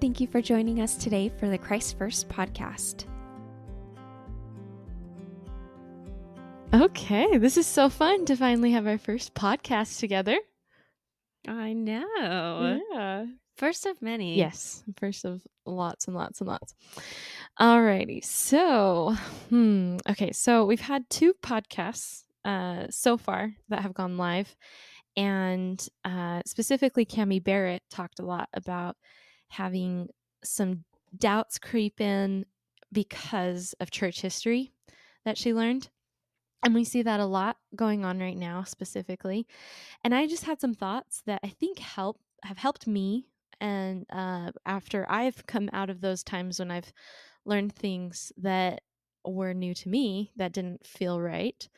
Thank you for joining us today for the Christ First podcast. Okay, this is so fun to finally have our first podcast together. I know. Yeah. First of many. Yes, first of lots and lots and lots. Alrighty, so, hmm, okay, so we've had two podcasts uh, so far that have gone live, and uh, specifically, Cami Barrett talked a lot about having some doubts creep in because of church history that she learned. And we see that a lot going on right now, specifically. And I just had some thoughts that I think help have helped me. And uh, after I've come out of those times when I've learned things that were new to me that didn't feel right.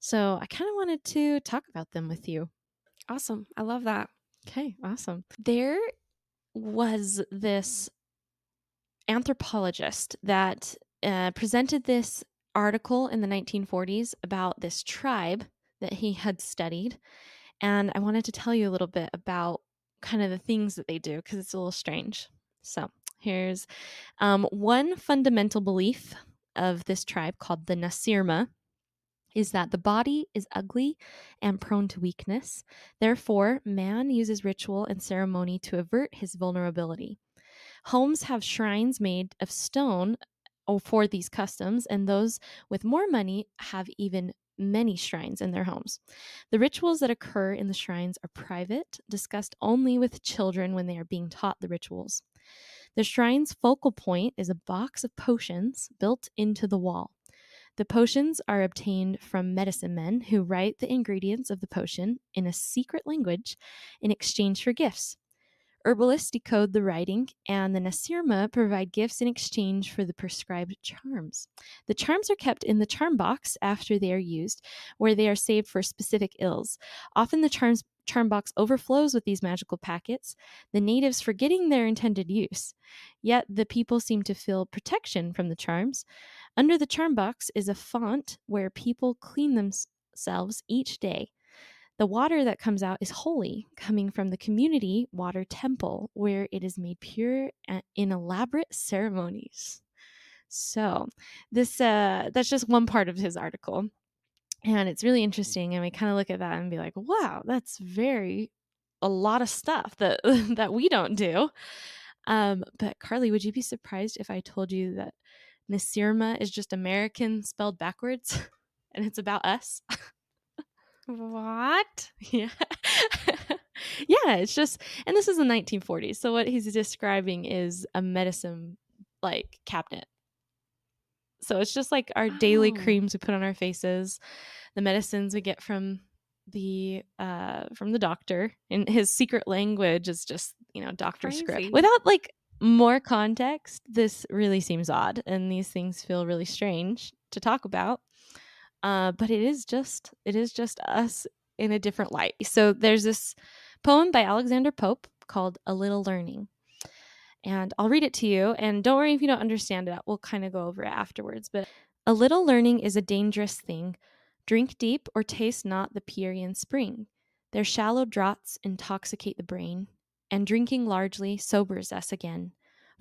So I kind of wanted to talk about them with you. Awesome. I love that. Okay, awesome. There was this anthropologist that uh, presented this article in the 1940s about this tribe that he had studied. And I wanted to tell you a little bit about kind of the things that they do because it's a little strange. So here's um, one fundamental belief of this tribe called the Nacirema is that the body is ugly and prone to weakness. Therefore, man uses ritual and ceremony to avert his vulnerability. Homes have shrines made of stone oh, for these customs, and those with more money have even many shrines in their homes. The rituals that occur in the shrines are private, discussed only with children when they are being taught the rituals. The shrine's focal point is a box of potions built into the wall. The potions are obtained from medicine men who write the ingredients of the potion in a secret language in exchange for gifts. Herbalists decode the writing, and the Nacirema provide gifts in exchange for the prescribed charms. The charms are kept in the charm box after they are used, where they are saved for specific ills. Often the charms charm box overflows with these magical packets, the natives forgetting their intended use. Yet the people seem to feel protection from the charms. Under the charm box is a font where people clean themselves each day. The water that comes out is holy, coming from the community water temple, where it is made pure in elaborate ceremonies. So, this uh, that's just one part of his article, and it's really interesting. And we kind of look at that and be like, "Wow, that's very a lot of stuff that that we don't do." Um, but Carli, would you be surprised if I told you that Nacirema is just American spelled backwards, and it's about us? What? Yeah. yeah, it's just, and this is the 1940s. So what he's describing is a medicine like cabinet. So it's just like our oh. daily creams we put on our faces, the medicines we get from the uh from the doctor and his secret language is just you know doctor Crazy. script without like more context this really seems odd and these things feel really strange to talk about uh, but it is just it is just us in a different light. So there's this poem by Alexander Pope called "A Little Learning," and I'll read it to you. And don't worry if you don't understand it; we'll kind of go over it afterwards. But a little learning is a dangerous thing. Drink deep or taste not the Pierian spring. Their shallow draughts intoxicate the brain, and drinking largely sobers us again.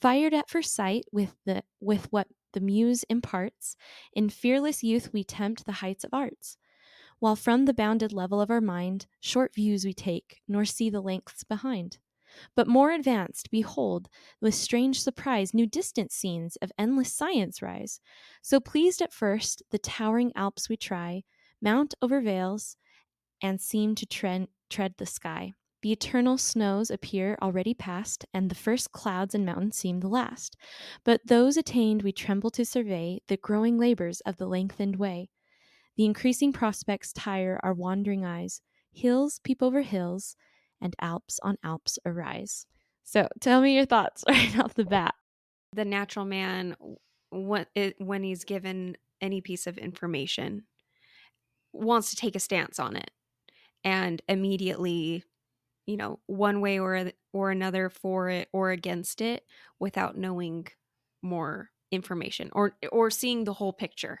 Fired at first sight with the with what the muse imparts, in fearless youth we tempt the heights of arts. While from the bounded level of our mind, short views we take, nor see the lengths behind. But more advanced, behold, with strange surprise, new distant scenes of endless science rise. So pleased at first, the towering Alps we try, mount over vales, and seem to tread, tread the sky. The eternal snows appear already past, and the first clouds and mountains seem the last. But those attained we tremble to survey the growing labors of the lengthened way. The increasing prospects tire our wandering eyes. Hills peep over hills, and Alps on Alps arise. So tell me your thoughts right off the bat. The natural man, when he's given any piece of information, wants to take a stance on it and immediately you know one way or or another for it or against it without knowing more information or or seeing the whole picture.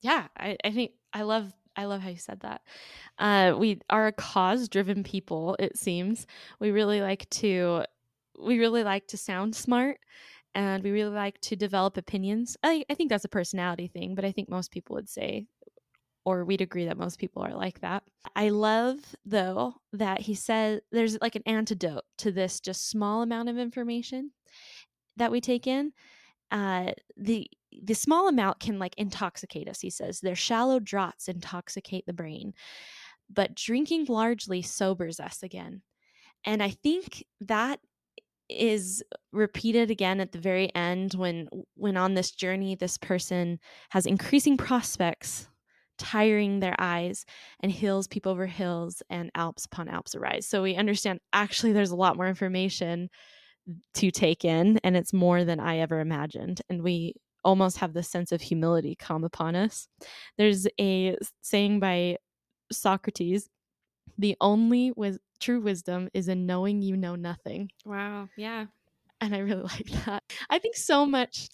Yeah i, I think i love i love how you said that. Uh, we are a cause driven people it seems. We really like to we really like to sound smart and we really like to develop opinions. I, I think that's a personality thing, but I think most people would say, or we'd agree that most people are like that. I love, though, that he says there's like an antidote to this just small amount of information that we take in. Uh, the the small amount can like intoxicate us he says their shallow draughts intoxicate the brain but drinking largely sobers us again and i think that is repeated again at the very end when when on this journey this person has increasing prospects tiring their eyes and hills peep over hills and alps upon alps arise so we understand actually there's a lot more information to take in and it's more than i ever imagined and we almost have this sense of humility come upon us there's a saying by socrates the only true wisdom is in knowing you know nothing. Wow. Yeah. And I really like that. I think so much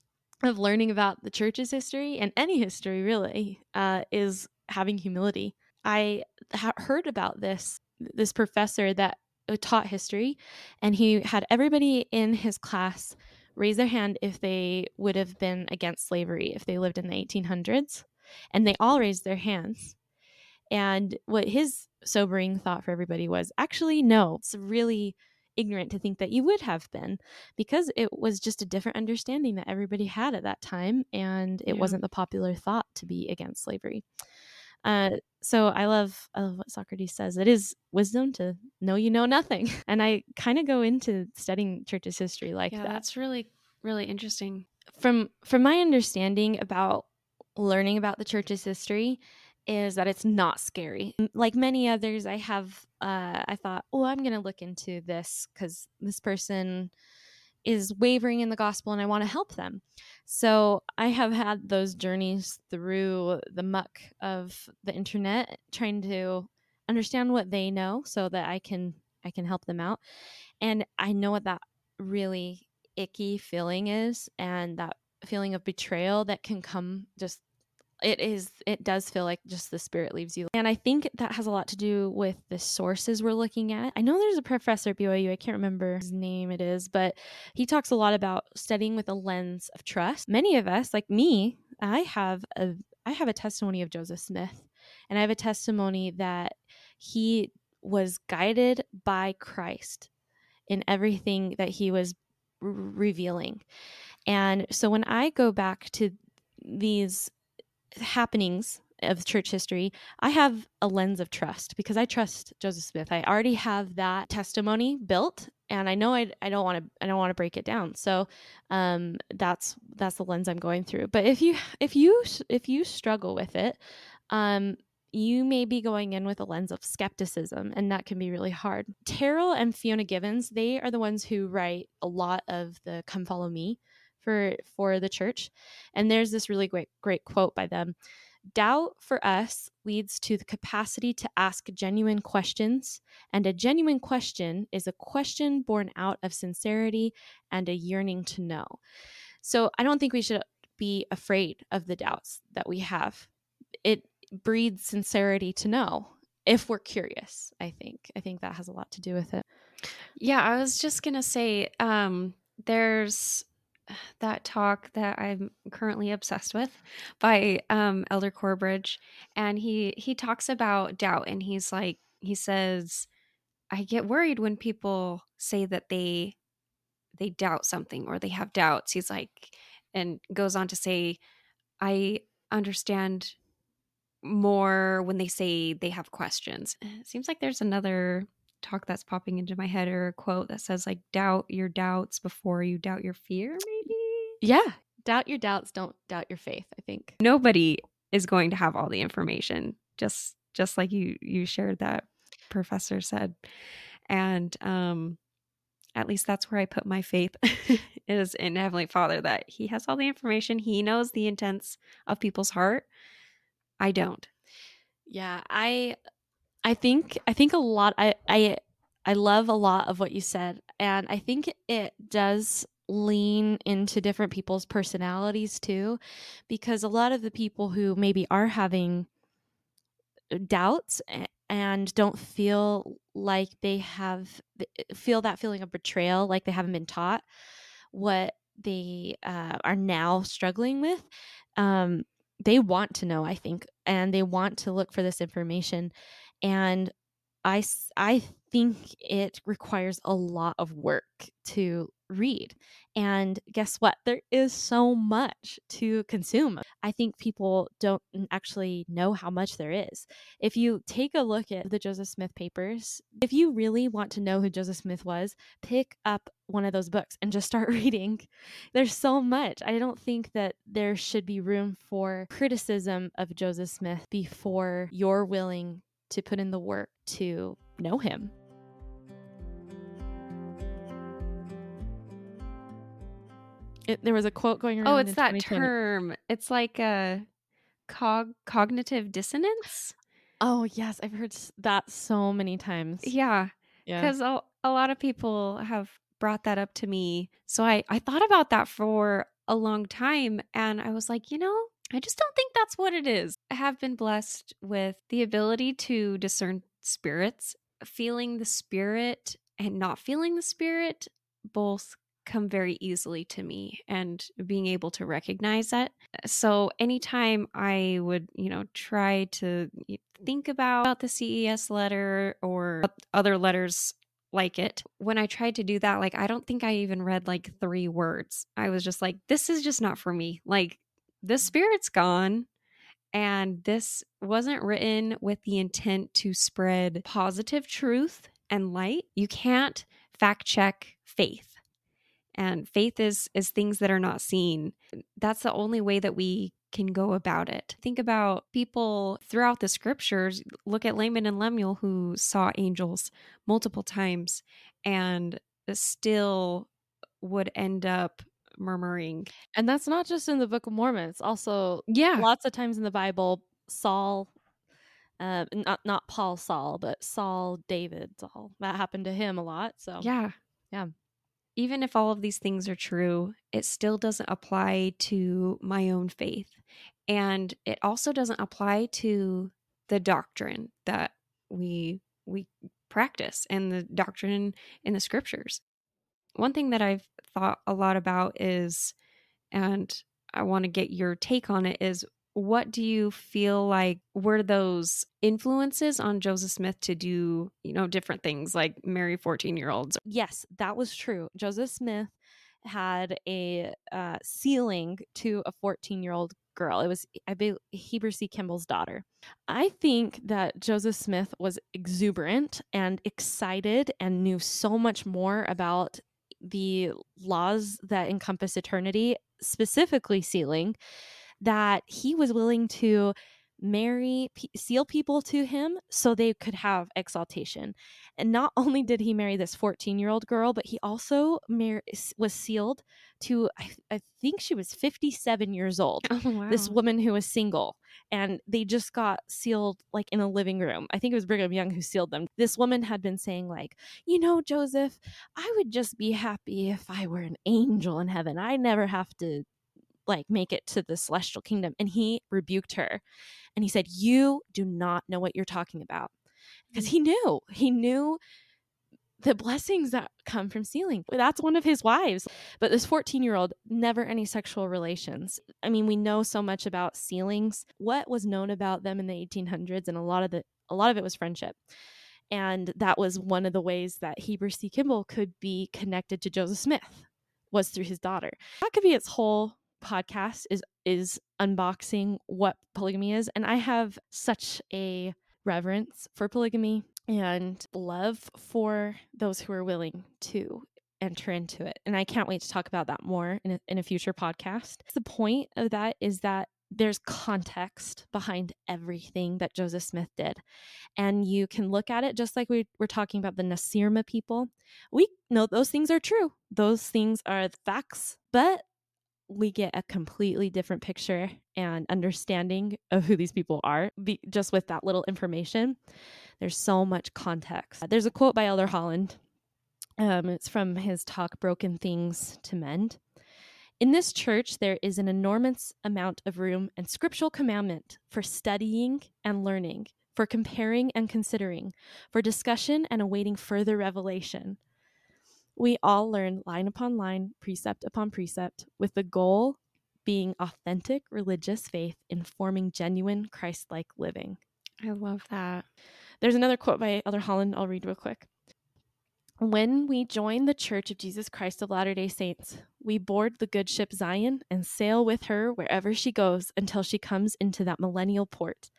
of learning about the church's history and any history really uh, is having humility. I ha- heard about this this professor that uh, taught history, and he had everybody in his class raise their hand if they would have been against slavery if they lived in the 1800s, and they all raised their hands. And what his sobering thought for everybody was actually, no, it's really ignorant to think that you would have been because it was just a different understanding that everybody had at that time. And it yeah. wasn't the popular thought to be against slavery. Uh, so I love, I love what Socrates says. It is wisdom to know you know nothing. And I kind of go into studying church's history like yeah, that. That's really, really interesting. From from my understanding about learning about the church's history, is that it's not scary. Like many others, I have, uh, I thought, oh, I'm going to look into this because this person is wavering in the gospel and I want to help them. So I have had those journeys through the muck of the internet, trying to understand what they know so that I can I can help them out. And I know what that really icky feeling is and that feeling of betrayal that can come just it is it does feel like just the spirit leaves you. And i think that has a lot to do with the sources we're looking at. I know there's a professor at byu i can't remember his name it is but he talks a lot about studying with a lens of trust. Many of us like me i have a i have a testimony of joseph smith and i have a testimony that he was guided by christ in everything that he was revealing. And so when i go back to these happenings of church history, I have a lens of trust because I trust Joseph Smith. I already have that testimony built and I know I, I don't want to I don't want to break it down. So um, that's that's the lens I'm going through. But if you if you if you struggle with it, um, you may be going in with a lens of skepticism, and that can be really hard. Terryl and Fiona Givens, they are the ones who write a lot of the "Come Follow Me" for for the church. And there's this really great great quote by them. Doubt for us leads to the capacity to ask genuine questions, and a genuine question is a question born out of sincerity and a yearning to know. So I don't think we should be afraid of the doubts that we have. It breeds sincerity to know if we're curious, I think. I think that has a lot to do with it. Yeah, I was just going to say um there's that talk that I'm currently obsessed with by um, Elder Corbridge, and he he talks about doubt, and he's like he says, I get worried when people say that they they doubt something or they have doubts. He's like, and goes on to say, I understand more when they say they have questions. It seems like there's another talk that's popping into my head or a quote that says like doubt your doubts before you doubt your fear maybe? Yeah doubt your doubts don't doubt your faith i think. Nobody is going to have all the information just just like you you shared that professor said. And um at least that's where i put my faith. Is in heavenly father that he has all the information he knows the intents of people's heart. I don't. Yeah i I think I think a lot I I I love a lot of what you said and I think it does lean into different people's personalities too because a lot of the people who maybe are having doubts and don't feel like they have feel that feeling of betrayal like they haven't been taught what they uh, are now struggling with um, they want to know i think and they want to look for this information and i i think it requires a lot of work to read. And guess what? There is so much to consume. I think people don't actually know how much there is. If you take a look at the Joseph Smith papers, if you really want to know who Joseph Smith was, pick up one of those books and just start reading. There's so much. I don't think that there should be room for criticism of Joseph Smith before you're willing to put in the work to know him. It, there was a quote going oh, around. Oh, it's that term. It's like a cog cognitive dissonance. Oh yes, I've heard that so many times. Yeah, because yeah. a, a lot of people have brought that up to me. So I I thought about that for a long time, and I was like, you know, I just don't think that's what it is. I have been blessed with the ability to discern spirits, feeling the spirit and not feeling the spirit both come very easily to me and being able to recognize that. So anytime I would, you know, try to think about the CES letter or other letters like it, when I tried to do that, like I don't think I even read like three words. I was just like, this is just not for me. Like the spirit's gone. And this wasn't written with the intent to spread positive truth and light. You can't fact check faith and faith is is things that are not seen that's the only way that we can go about it think about people throughout the scriptures look at laman and lemuel who saw angels multiple times and still would end up murmuring and that's not just in the book of mormon it's also yeah lots of times in the bible saul uh, not not Paul Saul, but Saul David Saul. That happened to him a lot. So yeah, yeah even if all of these things are true, it still doesn't apply to my own faith. And it also doesn't apply to the doctrine that we we practice and the doctrine in the scriptures. One thing that I've thought a lot about is and I want to get your take on it is what do you feel like were those influences on Joseph Smith to do, you know, different things like marry 14 year olds? Yes, that was true. Joseph Smith had a uh, sealing to a 14 year old girl. It was, I believe, Heber C. Kimball's daughter. I think that Joseph Smith was exuberant and excited and knew so much more about the laws that encompass eternity, specifically sealing, that he was willing to marry seal people to him so they could have exaltation. And not only did he marry this 14 year old girl but he also mar- was sealed to I, I, think she was 57 years old oh, wow. this woman who was single. And they just got sealed like in a living room. I think it was brigham young who sealed them. This woman had been saying like you know joseph i would just be happy if i were an angel in heaven. I never have to like make it to the celestial kingdom and he rebuked her and he said you do not know what you're talking about because mm. he knew he knew the blessings that come from sealing. That's one of his wives. But this 14 year old, never any sexual relations. I mean, we know so much about sealings. What was known about them in the 1800s, and a lot of the a lot of it was friendship. And that was one of the ways that Heber C. Kimball could be connected to Joseph Smith was through his daughter. That could be its whole podcast is is unboxing what polygamy is and I have such a reverence for polygamy and love for those who are willing to enter into it. And I can't wait to talk about that more in a, in a future podcast. The point of that is that there's context behind everything that Joseph Smith did. And you can look at it just like we were talking about the Nacirema people. We know those things are true, those things are facts, but we get a completely different picture and understanding of who these people are be, just with that little information. There's so much context. There's a quote by Elder Holland. Um, it's from his talk, Broken Things to Mend. In this church, there is an enormous amount of room and scriptural commandment for studying and learning for comparing and considering, for discussion and awaiting further revelation. We all learn line upon line, precept upon precept, with the goal being authentic religious faith informing genuine Christ like living. I love that. There's another quote by Elder Holland I'll read real quick. When we join the Church of Jesus Christ of Latter day Saints, we board the good ship Zion and sail with her wherever she goes until she comes into that millennial port.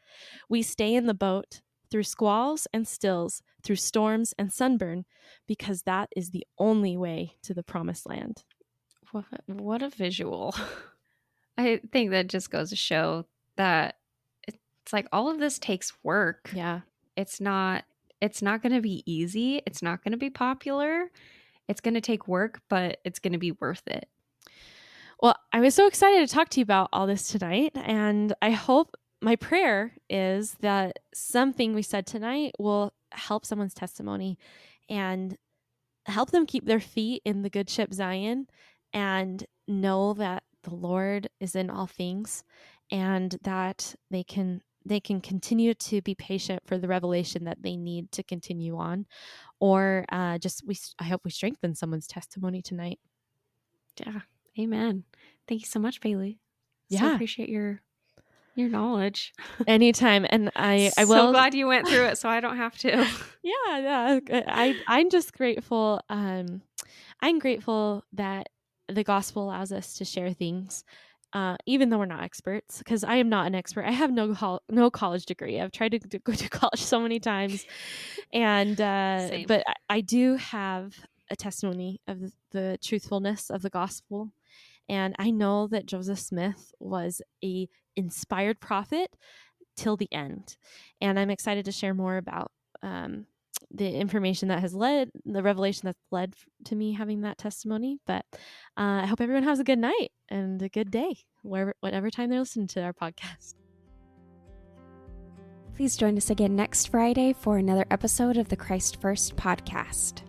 We stay in the boat through squalls and stills, through storms and sunburn, because that is the only way to the promised land. What, what a visual. I think that just goes to show that it's like all of this takes work. Yeah. It's not it's not going to be easy. It's not going to be popular. It's going to take work, but it's going to be worth it. Well, I was so excited to talk to you about all this tonight, and I hope my prayer is that something we said tonight will help someone's testimony and help them keep their feet in the good ship Zion and know that the Lord is in all things and that they can they can continue to be patient for the revelation that they need to continue on or uh, just we i hope we strengthen someone's testimony tonight. Yeah. Amen. Thank you so much Baylee. Yeah. so appreciate your your knowledge anytime and i i will so glad you went through it so i don't have to yeah yeah i i'm just grateful um i'm grateful that the gospel allows us to share things uh, even though we're not experts, because I am not an expert. I have no col- no college degree. I've tried to go to college so many times, and uh, but I, I, do have a testimony of the, the truthfulness of the gospel, and I know that Joseph Smith was a inspired prophet till the end, and I'm excited to share more about um, the information that has led the revelation that's led to me having that testimony but uh, i hope everyone has a good night and a good day wherever whatever time they're listening to our podcast. Please join us again next friday for another episode of the christ first podcast